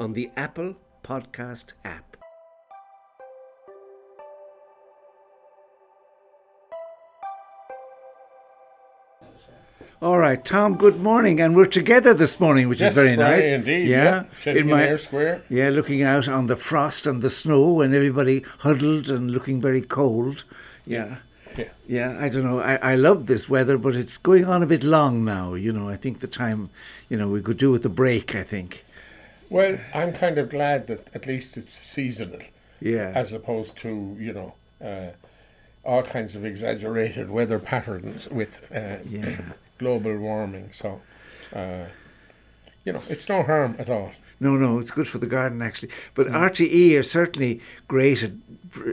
on the Apple Podcast app. All right, Tom. Good morning, and we're together this morning, which Yes, is very Friday nice. indeed, yeah. Sitting in Eyre Square. yeah, looking out on the frost and the snow, and everybody huddled and looking very cold. Yeah, Yeah. yeah. I don't know. I, I love this weather, but it's going on a bit long now. You know, I think the time, you know, we could do with a break. I think. Well, I'm kind of glad that at least it's seasonal, Yeah. as opposed to you know uh, all kinds of exaggerated weather patterns with uh, Yeah. global warming. So, uh, you know, it's no harm at all. No, no, it's good for the garden actually. But Mm. RTE are certainly great at,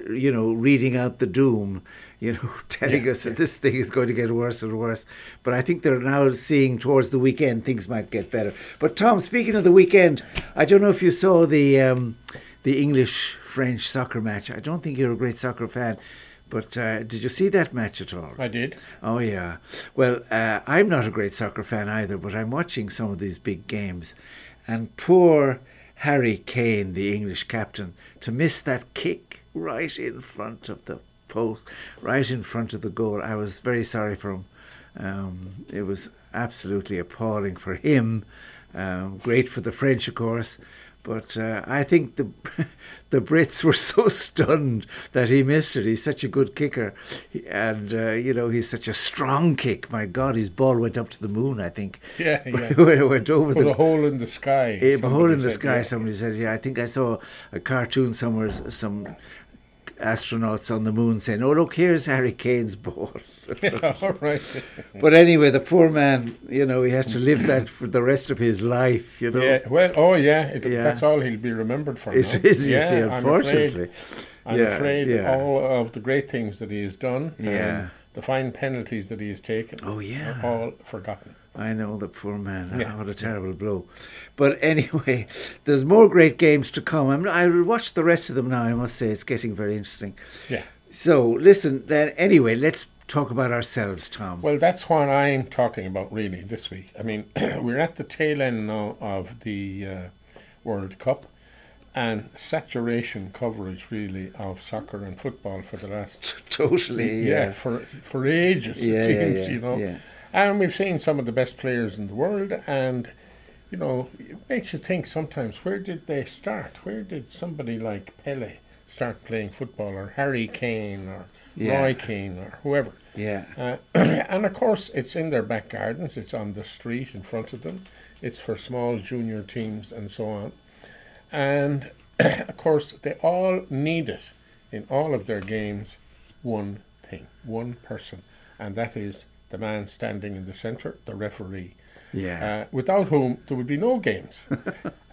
you know, reading out the doom. You know, telling Yeah, us that this thing is going to get worse and worse. But I think they're now seeing towards the weekend things might get better. But Tom, speaking of the weekend, I don't know if you saw the um, the English French soccer match. I don't think you're a great soccer fan, but uh, did you see that match at all? I did. Oh yeah. Well, uh, I'm not a great soccer fan either, but I'm watching some of these big games, and poor Harry Kane, the English captain, to miss that kick right in front of the post, right in front of the goal. I was very sorry for him. Um, it was absolutely appalling for him. Um, great for the French, of course. But uh, I think the the Brits were so stunned that he missed it. He's such a good kicker, and uh, you know he's such a strong kick. My God, his ball went up to the moon. I think. Yeah, yeah. it went over the a hole in the sky. a hole in the said, sky. yeah. Somebody said, "Yeah, I think I saw a cartoon somewhere. Some astronauts on the moon saying, "Oh, look, here's Harry Kane's ball." all right. but anyway, the poor man, you know, he has to live that for the rest of his life. You know, Yeah. Well. Oh, yeah. It, Yeah. That's all he'll be remembered for. it now. is. You yeah, see, I'm unfortunately. afraid- I'm Yeah, afraid yeah. all of the great things that he has done, Yeah. Um, the fine penalties that he has taken, Oh yeah. are all forgotten. I know the poor man. Yeah. What a terrible blow. But anyway, there's more great games to come. I'm, I will watch the rest of them now. I must say it's getting very interesting. Yeah. So listen. Then anyway, let's talk about ourselves, Tom. Well, that's what I'm talking about really this week. I mean, we're at the tail end now of the uh, World Cup and saturation coverage really of soccer and football for the last totally. yeah, Yeah. for for ages Yeah, it seems yeah, you know. And we've seen some of the best players in the world and you know, it makes you think sometimes where did they start? Where did somebody like Pele start playing football or Harry Kane or. Roy Keane or whoever? Yeah. Uh, and of course, it's in their back gardens, it's on the street in front of them, it's for small junior teams and so on. And of course, they all need it in all of their games one thing, one person, and that is the man standing in the centre, the referee, Yeah. uh, without whom there would be no games.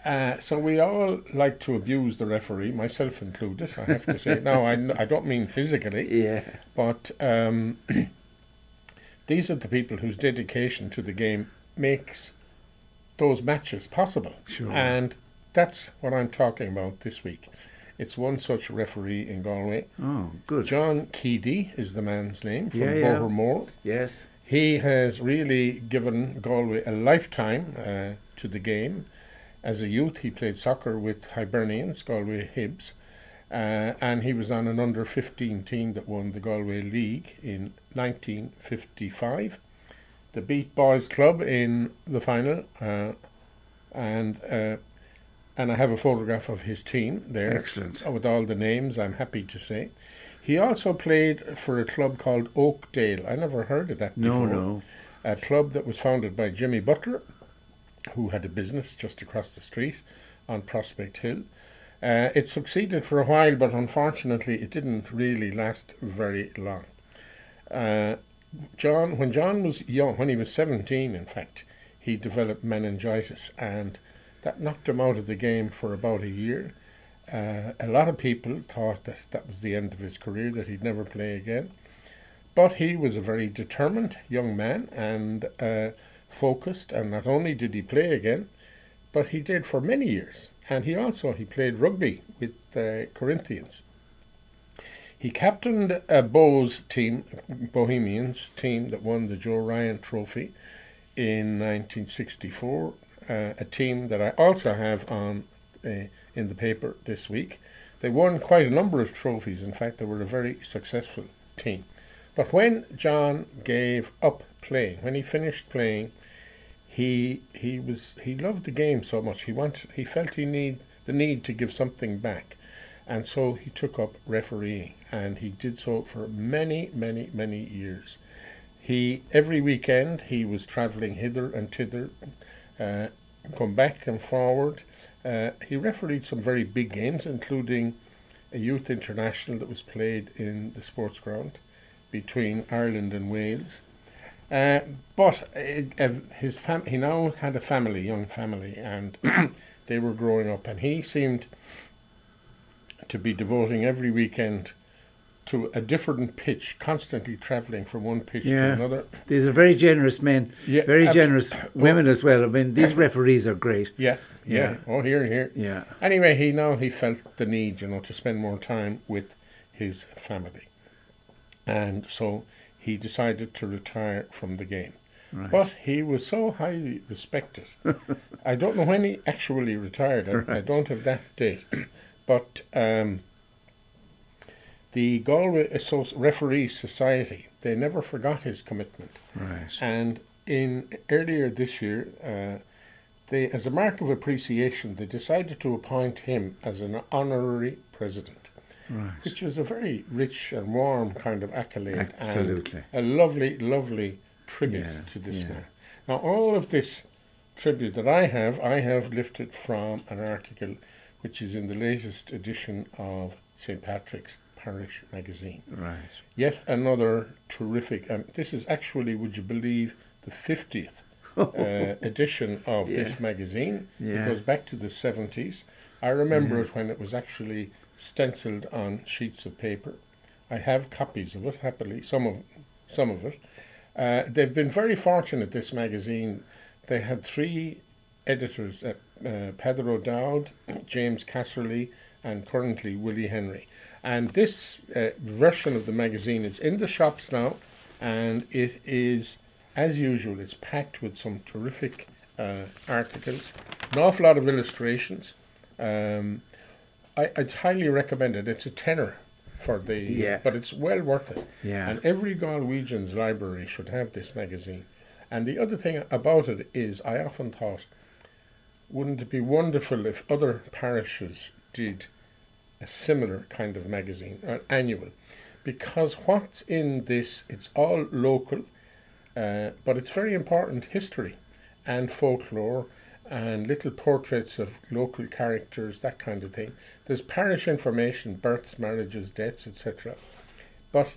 Uh, so we all like to abuse the referee, myself included. I have to say. No, I, I don't mean physically. yeah. But um, these are the people whose dedication to the game makes those matches possible. Sure. And that's what I'm talking about this week. It's one such referee in Galway. Oh, good. John Keady is the man's name from Yeah, yeah. Bohermore. Yes. He has really given Galway a lifetime uh, to the game. As a youth, he played soccer with Hibernians, Galway Hibs, uh, and he was on an under 15 team that won the Galway League in 1955. They beat Boys Club in the final, uh, and uh, and I have a photograph of his team there Excellent. with all the names. I'm happy to say. He also played for a club called Oakdale. I never heard of that No, before. no. A club that was founded by Jimmy Butler, who had a business just across the street on Prospect Hill. Uh, it succeeded for a while, but unfortunately, it didn't really last very long. Uh, John, when John was young, when he was 17, in fact, he developed meningitis, and That knocked him out of the game for about a year. Uh, a lot of people thought that that was the end of his career, that he'd never play again. But he was a very determined young man and uh, focused, and not only did he play again, but he did for many years. And he also he played rugby with uh, Corinthians. He captained a Bohs team, Bohemians team that won the Joe Ryan Trophy in 1964. Uh, a team that I also have on uh, in the paper this week. They won quite a number of trophies. In fact, they were a very successful team. But when John gave up playing, when he finished playing, he he was he loved the game so much. He wanted he felt he need the need to give something back, and so he took up refereeing, and he did so for many many many years. He every weekend he was travelling hither and thither, uh, come back and forward. Uh, he refereed some very big games, including a youth international that was played in the sports ground between Ireland and Wales. Uh, but uh, his fam- he now had a family, young family, and they were growing up, and he seemed to be devoting every weekend to a different pitch, constantly travelling from one pitch Yeah. to another. These are very generous men, Yeah, very abs- generous women as well. I mean, these referees are great. Yeah, yeah. Yeah. Oh, here, here. Yeah. Anyway, he now he felt the need, you know, to spend more time with his family, and so he decided to retire from the game. Right. But he was so highly respected. I don't know when he actually retired. I, I don't have that date, but um, the Galway Associ- Referee Society they never forgot his commitment. Right. And in earlier this year, uh, they, as a mark of appreciation, they decided to appoint him as an honorary president, Right. which was a very rich and warm kind of accolade Absolutely. and a lovely, lovely tribute Yeah, to this yeah. man. Now, all of this tribute that I have, I have lifted from an article which is in the latest edition of St. Patrick's Parish magazine Right. yet another terrific, and this is actually, would you believe, the 50th uh, edition of Yeah. this magazine. Yeah. It goes back to the 70s. I remember it when it was actually stenciled on sheets of paper. I have copies of it, happily, some of, some of it. Uh, they've been very fortunate, this magazine. They had three editors, uh, uh, Peadar O'Dowd, James Casserly, and currently Willie Henry. And this uh, version of the magazine is in the shops now, and it is, as usual, it's packed with some terrific uh, articles, an awful lot of illustrations. Um, I, I'd highly recommend it. It's a tenner for the, Yeah. but it's well worth it. Yeah. And every Galwegian's library should have this magazine. And the other thing about it is, I often thought, wouldn't it be wonderful if other parishes did a similar kind of magazine, an annual? Because what's in this, it's all local, uh, but it's very important history and folklore and little portraits of local characters, that kind of thing. There's parish information, births, marriages, deaths, etc. But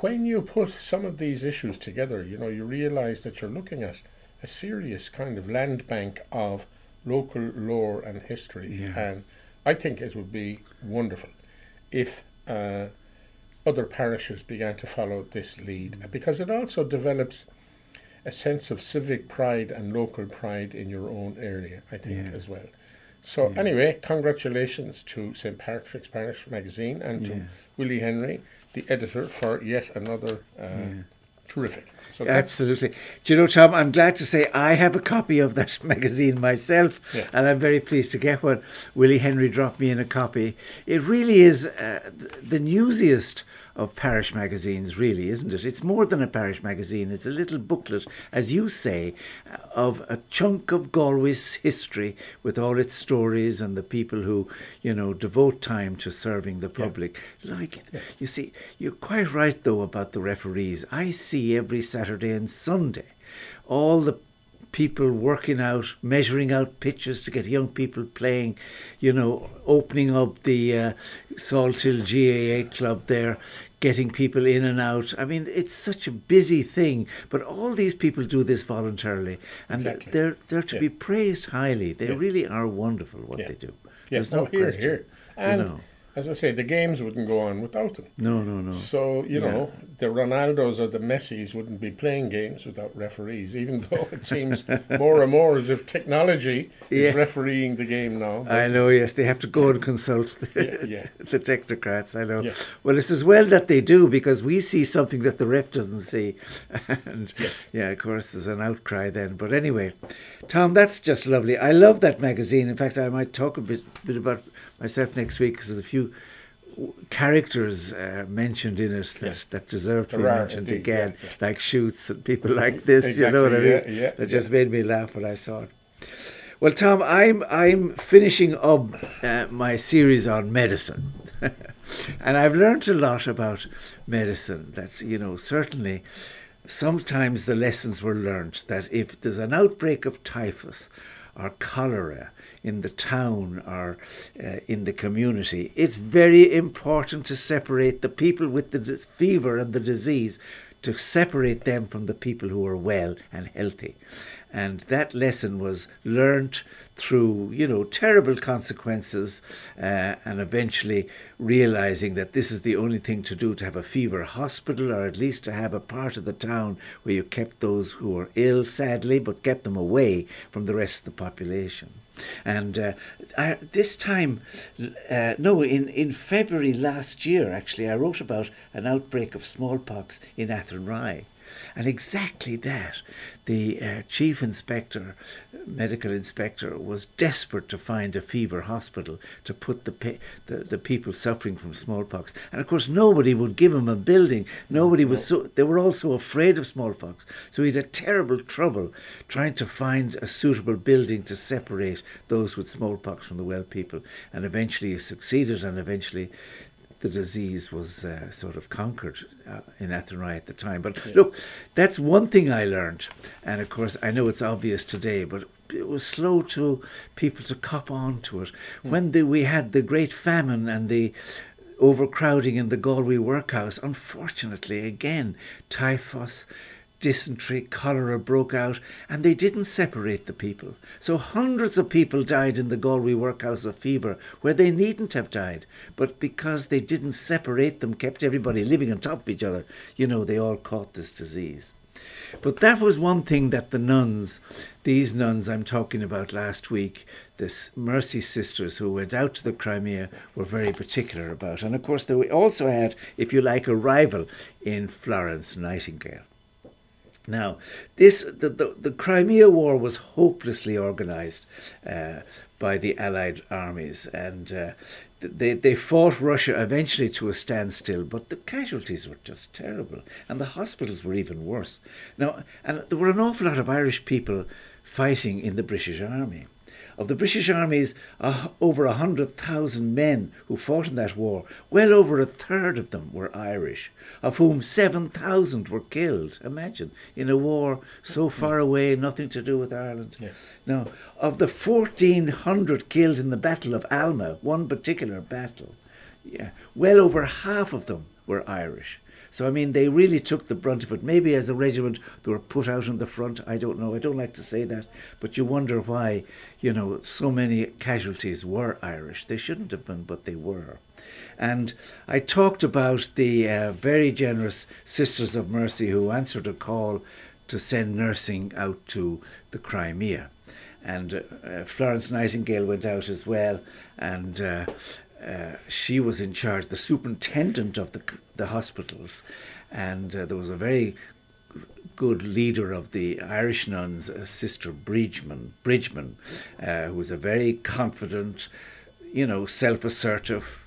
when you put some of these issues together, you know, you realize that you're looking at a serious kind of land bank of local lore and history. Yeah. And I think it would be wonderful if uh, other parishes began to follow this lead because it also develops a sense of civic pride and local pride in your own area, I think, Yeah. as well. So, Yeah. anyway, congratulations to St. Patrick's Parish magazine and Yeah. to Willie Henry, the editor, for yet another uh. Terrific. So Absolutely. Do you know, Tom, I'm glad to say I have a copy of that magazine myself, Yeah. and I'm very pleased to get one. Willie Henry dropped me in a copy. It really is uh, the newsiest of parish magazines, really, isn't it? It's more than a parish magazine. It's a little booklet, as you say, of a chunk of Galway's history with all its stories and the people who, you know, devote time to serving the public. Like, you see, you're quite right, though, about the referees. I see every Saturday and Sunday all the people working out, measuring out pitches to get young people playing, you know, opening up the uh, Salthill GAA club there, getting people in and out. I mean, it's such a busy thing, but all these people do this voluntarily, and Exactly. they're they're to Yeah. be praised highly. They Yeah. really are wonderful what Yeah. they do. There's no no, here, question. here. And know. As I say, the games wouldn't go on without them. No, no, no. So, you Yeah. know, the Ronaldos or the Messis wouldn't be playing games without referees, even though it seems more and more as if technology Yeah. is refereeing the game now. I know, yes, they have to go and consult the, Yeah, the technocrats. I know. Well, it's as well that they do because we see something that the ref doesn't see. and Yes. yeah, of course, there's an outcry then. But anyway, Tom, that's just lovely. I love that magazine. In fact, I might talk a bit, bit about myself next week because there's a few characters uh, mentioned in it that, Yes. that deserve to be are, mentioned indeed, again, yeah, yeah. like Shoots and people like this. You know what I mean? Exactly, yeah, yeah, that just made me laugh when I saw it. Well, Tom, I'm I'm finishing up uh, my series on medicine, and I've learned a lot about medicine. That you know, certainly, sometimes the lessons were learned that if there's an outbreak of typhus or cholera in the town or uh, in the community, it's very important to separate the people with the fever and the disease, to separate them from the people who are well and healthy. And that lesson was learnt through, you know, terrible consequences uh, and eventually realizing that this is the only thing to do to have a fever hospital or at least to have a part of the town where you kept those who were ill, sadly, but kept them away from the rest of the population. And uh, I, this time, uh, no, in, in February last year, actually, I wrote about an outbreak of smallpox in Athenry. And exactly that. The uh, chief inspector, medical inspector, was desperate to find a fever hospital to put the, pa- the the people suffering from smallpox. And of course, nobody would give him a building. Nobody was so. They were all so afraid of smallpox. So he had terrible trouble trying to find a suitable building to separate those with smallpox from the well people. And eventually, he succeeded. And eventually, the disease was uh, sort of conquered uh, in Athenry at the time. But look, that's one thing I learned, and of course I know it's obvious today, but it was slow to people to cop on to it. When the, we had the great famine and the overcrowding in the Galway workhouse, unfortunately, again, typhus, dysentery, cholera broke out, and they didn't separate the people. So hundreds of people died in the Galway workhouse of fever where they needn't have died. But because they didn't separate them, kept everybody living on top of each other, you know, they all caught this disease. But that was one thing that the nuns, these nuns I'm talking about last week, this Mercy sisters who went out to the Crimea, were very particular about. And of course, they also had, if you like, a rival in Florence Nightingale. Now, this the, the, the Crimea War was hopelessly organised uh, by the Allied armies, and uh, they they fought Russia eventually to a standstill. But the casualties were just terrible, and the hospitals were even worse. Now, and there were an awful lot of Irish people fighting in the British Army. Of the British armies, uh, over a hundred thousand men who fought in that war, well over a third of them were Irish, of whom seven thousand were killed. Imagine in a war so far away, nothing to do with Ireland. Yes. Now, of the fourteen hundred killed in the Battle of Alma, one particular battle, yeah, well over half of them were Irish. So I mean, they really took the brunt of it. Maybe as a regiment they were put out on the front. I don't know. I don't like to say that, but you wonder why, you know, so many casualties were Irish. They shouldn't have been, but they were. And I talked about the uh, very generous Sisters of Mercy who answered a call to send nursing out to the Crimea. And uh, Florence Nightingale went out as well, and uh, uh, she was in charge, the superintendent of the, the hospitals. And uh, there was a very good leader of the Irish nuns, uh, Sister Bridgman, Bridgman uh, who was a very confident, you know, self assertive,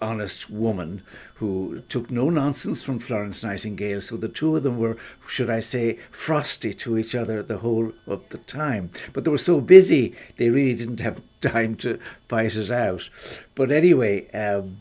honest woman who took no nonsense from Florence Nightingale. So the two of them were, should I say, frosty to each other the whole of the time. But they were so busy, they really didn't have time to fight it out. But anyway, um,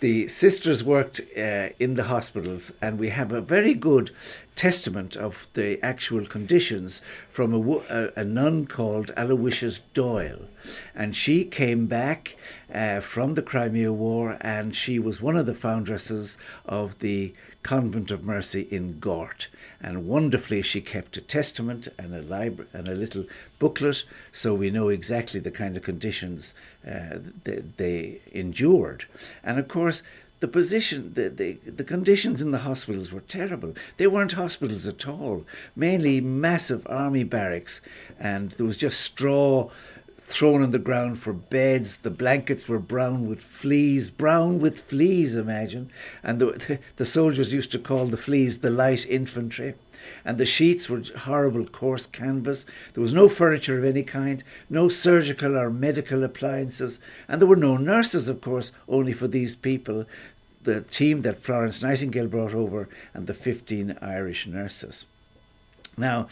the sisters worked uh, in the hospitals, and we have a very good testament of the actual conditions from a, a, a nun called Aloysius Doyle. And she came back uh, from the Crimea War, and she was one of the foundresses of the Convent of Mercy in Gort. And wonderfully, she kept a testament and a library and a little booklet, so we know exactly the kind of conditions uh, they, they endured. And of course, the position, the, the, the conditions in the hospitals were terrible. They weren't hospitals at all, mainly massive army barracks, and there was just straw thrown on the ground for beds. The blankets were brown with fleas, brown with fleas, imagine. And the, the soldiers used to call the fleas the light infantry. And the sheets were horrible coarse canvas. There was no furniture of any kind, no surgical or medical appliances, and there were no nurses, of course, only for these people, the team that Florence Nightingale brought over, and the 15 Irish nurses. Now,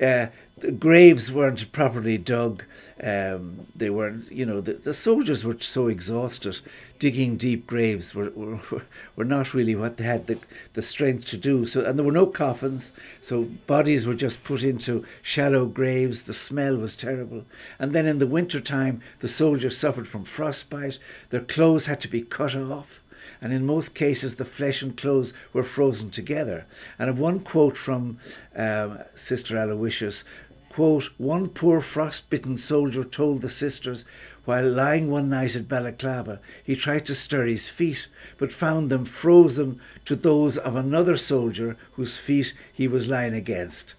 uh, the graves weren't properly dug. Um, they weren't, you know, the, the soldiers were so exhausted. Digging deep graves were, were, were not really what they had the, the strength to do. So, and there were no coffins, so bodies were just put into shallow graves. The smell was terrible. And then in the winter time, the soldiers suffered from frostbite. Their clothes had to be cut off and in most cases the flesh and clothes were frozen together. And of one quote from um, Sister Aloysius, quote, one poor frostbitten soldier told the sisters while lying one night at Balaclava, he tried to stir his feet, but found them frozen to those of another soldier whose feet he was lying against.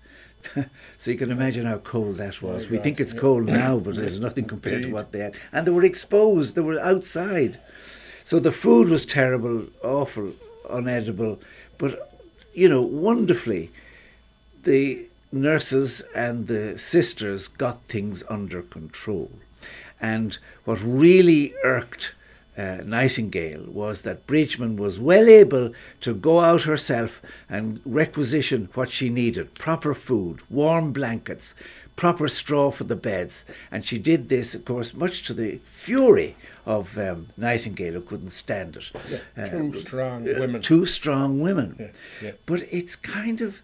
so you can imagine how cold that was. we think it's cold now, but there's nothing compared to what they had. And they were exposed, they were outside. So the food was terrible, awful, unedible, but you know, wonderfully, the nurses and the sisters got things under control. And what really irked uh, Nightingale was that Bridgman was well able to go out herself and requisition what she needed proper food, warm blankets, proper straw for the beds. And she did this, of course, much to the fury of um, Nightingale, who couldn't stand it. Yeah, two uh, strong uh, women. Two strong women. Yeah, yeah. But it's kind of.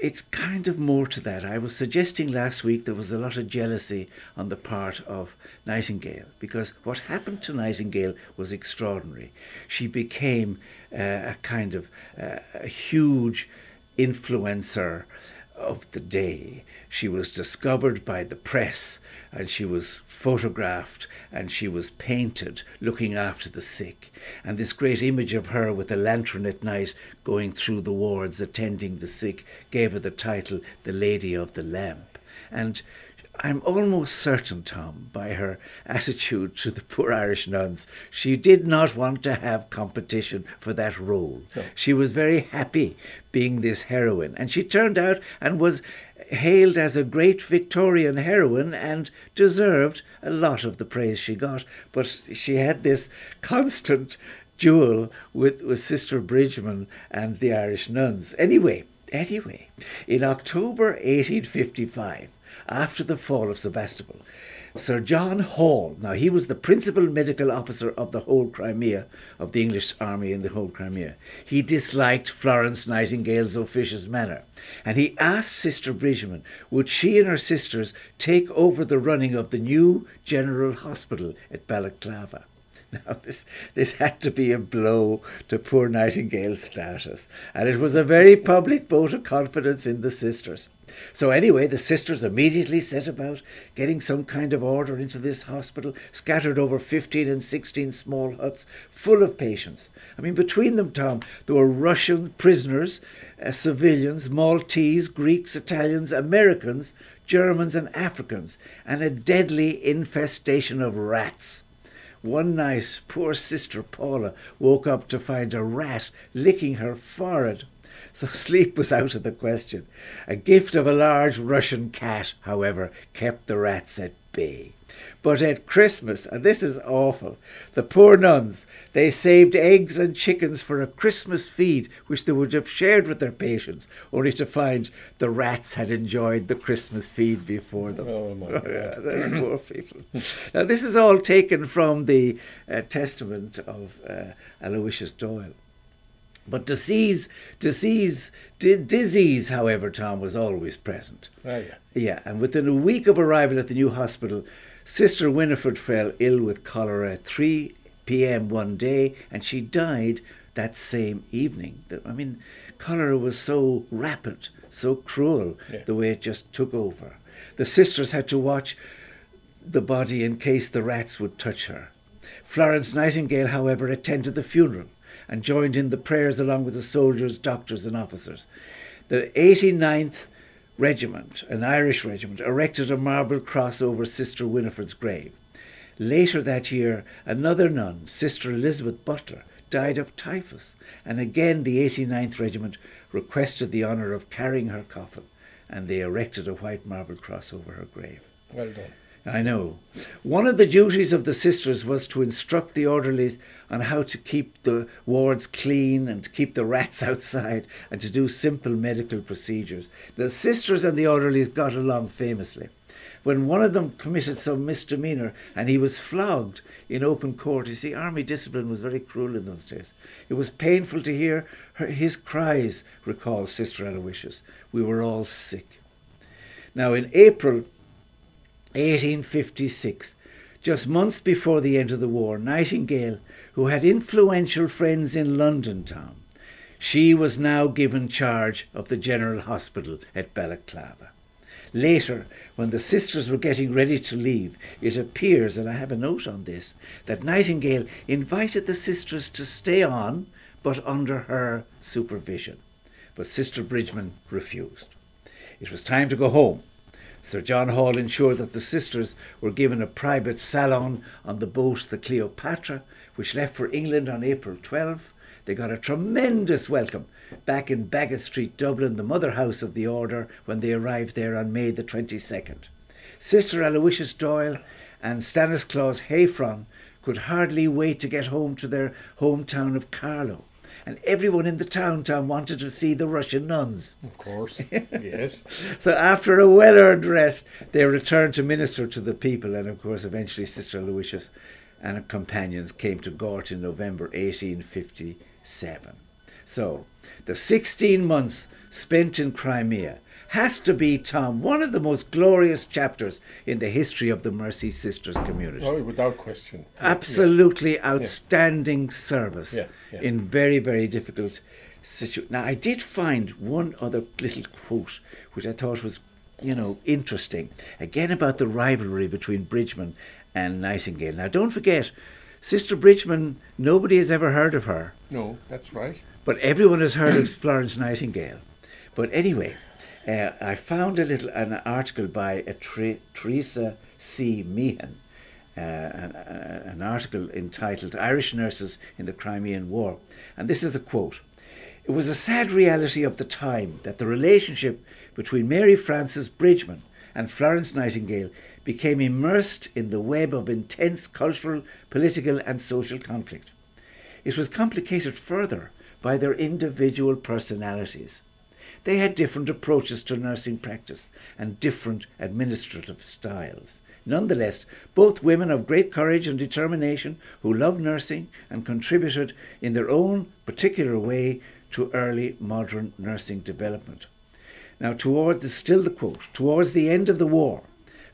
It's kind of more to that. I was suggesting last week there was a lot of jealousy on the part of Nightingale because what happened to Nightingale was extraordinary. She became uh, a kind of uh, a huge influencer of the day. She was discovered by the press and she was photographed and she was painted looking after the sick. And this great image of her with a lantern at night going through the wards attending the sick gave her the title The Lady of the Lamp. And I'm almost certain, Tom, by her attitude to the poor Irish nuns, she did not want to have competition for that role. No. She was very happy being this heroine, and she turned out and was hailed as a great Victorian heroine and deserved a lot of the praise she got. But she had this constant duel with, with Sister Bridgeman and the Irish nuns. Anyway, anyway, in October 1855, after the fall of Sebastopol, Sir John Hall, now he was the principal medical officer of the whole Crimea, of the English army in the whole Crimea. He disliked Florence Nightingale's officious manner, and he asked Sister Bridgeman would she and her sisters take over the running of the new General Hospital at Balaclava. Now, this, this had to be a blow to poor Nightingale's status, and it was a very public vote of confidence in the sisters. So, anyway, the sisters immediately set about getting some kind of order into this hospital, scattered over 15 and 16 small huts full of patients. I mean, between them, Tom, there were Russian prisoners, uh, civilians, Maltese, Greeks, Italians, Americans, Germans, and Africans, and a deadly infestation of rats. One night, poor Sister Paula woke up to find a rat licking her forehead. So sleep was out of the question. A gift of a large Russian cat, however, kept the rats at bay. But at Christmas, and this is awful, the poor nuns, they saved eggs and chickens for a Christmas feed which they would have shared with their patients, only to find the rats had enjoyed the Christmas feed before them. Oh, my God. Those poor people. Now, this is all taken from the uh, testament of uh, Aloysius Doyle. But disease, disease, di- disease, however, Tom was always present. Ah, yeah. Yeah, and within a week of arrival at the new hospital, Sister Winifred fell ill with cholera at 3 p.m. one day, and she died that same evening. I mean, cholera was so rapid, so cruel, Yeah. the way it just took over. The sisters had to watch the body in case the rats would touch her. Florence Nightingale, however, attended the funeral and joined in the prayers along with the soldiers, doctors, and officers. The 89th Regiment, an Irish regiment, erected a marble cross over Sister Winifred's grave. Later that year, another nun, Sister Elizabeth Butler, died of typhus, and again the 89th Regiment requested the honour of carrying her coffin, and they erected a white marble cross over her grave. Well done. I know. One of the duties of the sisters was to instruct the orderlies on how to keep the wards clean and to keep the rats outside and to do simple medical procedures. The sisters and the orderlies got along famously. When one of them committed some misdemeanour and he was flogged in open court, you see, army discipline was very cruel in those days. It was painful to hear her, his cries, recalls Sister Aloysius. We were all sick. Now, in April 1856, just months before the end of the war, Nightingale, who had influential friends in London town, she was now given charge of the General Hospital at Balaclava. Later, when the sisters were getting ready to leave, it appears, and I have a note on this, that Nightingale invited the sisters to stay on, but under her supervision. But Sister Bridgman refused. It was time to go home. Sir John Hall ensured that the sisters were given a private salon on the boat the Cleopatra, which left for England on April 12. They got a tremendous welcome back in Baggot Street, Dublin, the mother house of the order, when they arrived there on May the 22nd. Sister Aloysius Doyle and Stanislaus Hayfron could hardly wait to get home to their hometown of Carlow. And everyone in the town town wanted to see the Russian nuns. Of course. yes. So after a well-earned rest, they returned to minister to the people, and of course, eventually Sister Aloysius and her companions came to Gort in November 1857. So the 16 months spent in Crimea has to be, Tom, one of the most glorious chapters in the history of the Mercy Sisters community. Oh, without question. Absolutely outstanding service Yeah, yeah. in very, very difficult situations. Now, I did find one other little quote which I thought was, you know, interesting. Again, about the rivalry between Bridgman and Nightingale. Now, don't forget, Sister Bridgman, nobody has ever heard of her, No, that's right. but everyone has heard of Florence Nightingale. But anyway, uh, I found a little an article by a Tre- Teresa C. Meehan, uh, an, uh, an article entitled "Irish Nurses in the Crimean War," and this is a quote. It was a sad reality of the time that the relationship between Mary Frances Bridgman and Florence Nightingale became immersed in the web of intense cultural, political, and social conflict. It was complicated further by their individual personalities. They had different approaches to nursing practice and different administrative styles. Nonetheless, both women of great courage and determination who loved nursing and contributed in their own particular way to early modern nursing development. Now, towards the, still the quote, towards the end of the war,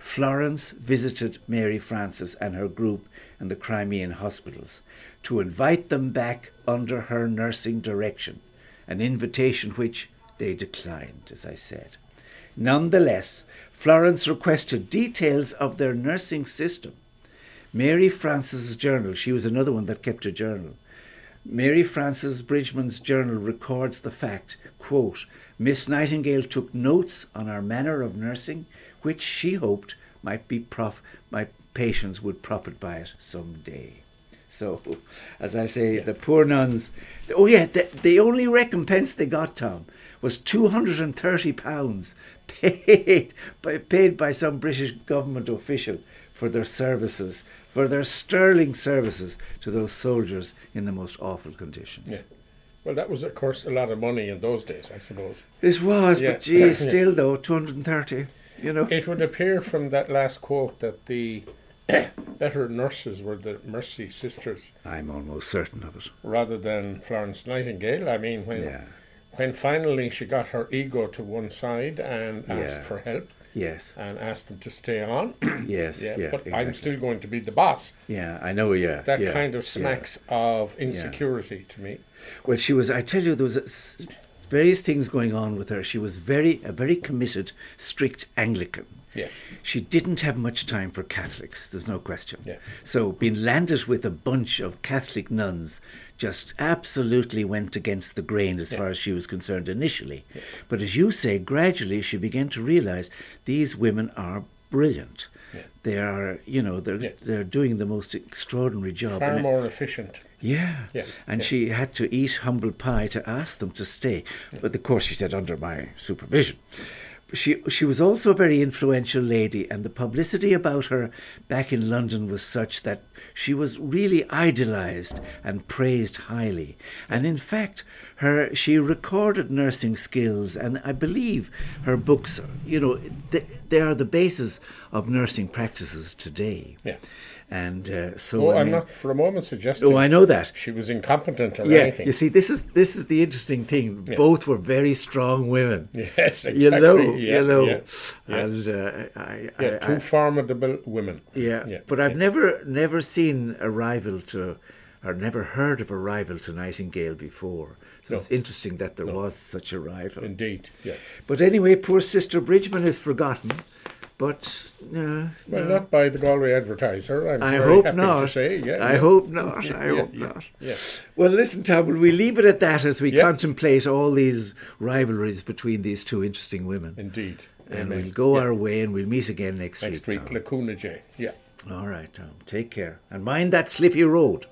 Florence visited Mary Frances and her group in the Crimean hospitals to invite them back under her nursing direction, an invitation which they declined, as I said. Nonetheless, Florence requested details of their nursing system. Mary Frances's journal, she was another one that kept a journal. Mary Frances Bridgman's journal records the fact, quote, Miss Nightingale took notes on our manner of nursing, which she hoped might be prof- my patients would profit by it some day. So, as I say, the poor nuns. Oh yeah, the, the only recompense they got, Tom, was two hundred and thirty pounds paid by paid by some British government official for their services, for their sterling services to those soldiers in the most awful conditions. Yeah. Well, that was, of course, a lot of money in those days, I suppose. It was, Yeah. but gee, Yeah. still though, 230, you know. It would appear from that last quote that the better nurses were the Mercy sisters I'm almost certain of it. rather than Florence Nightingale. I mean, when Yeah. When finally she got her ego to one side and asked for help Yes, and asked them to stay on, yes, yeah, yeah, but exactly. I'm still going to be the boss. Yeah, I know, yeah. That yeah, kind of yeah. smacks of insecurity to me. Well, she was. I tell you, there was a various things going on with her. She was very a very committed, strict Anglican. Yes. She didn't have much time for Catholics. There's no question. Yeah. So being landed with a bunch of Catholic nuns just absolutely went against the grain as Yeah. far as she was concerned initially. But as you say, gradually she began to realize these women are brilliant. Yeah. They are, you know, they're Yeah. they're doing the most extraordinary job. Far more efficient. yeah. Yeah, And yeah. she had to eat humble pie to ask them to stay. But of course, she said, under my supervision. She, she was also a very influential lady, and the publicity about her back in London was such that she was really idolized and praised highly. And in fact, her she recorded nursing skills, and I believe her books, you know, they, they are the basis of nursing practices today. Yeah. And uh, so Oh, I I'm mean- not for a moment suggesting Oh, I know that. she was incompetent or Yeah, anything. you see, this is this is the interesting thing. Yeah. Both were very strong women. Yes, exactly. You know, yeah, you know, and uh, I, I, Yeah, I, two formidable women. yeah, yeah, But I've never never seen a rival to, or never heard of a rival to Nightingale before. So No. it's interesting that there No. was such a rival. Indeed, yeah. But anyway, poor Sister Bridgman is forgotten. But uh, Well, no. not by the Galway Advertiser. I'm I very hope happy not. to say. Yeah, I yeah. hope not. I Yeah, hope not. Yeah. Well, listen, Tom, will we leave it at that as we contemplate all these rivalries between these two interesting women? Indeed. and Amen. we'll go our way and we'll meet again next, next week. week. Le cúnamh Dé. Yeah. All right, Tom. Take care. And mind that slippy road.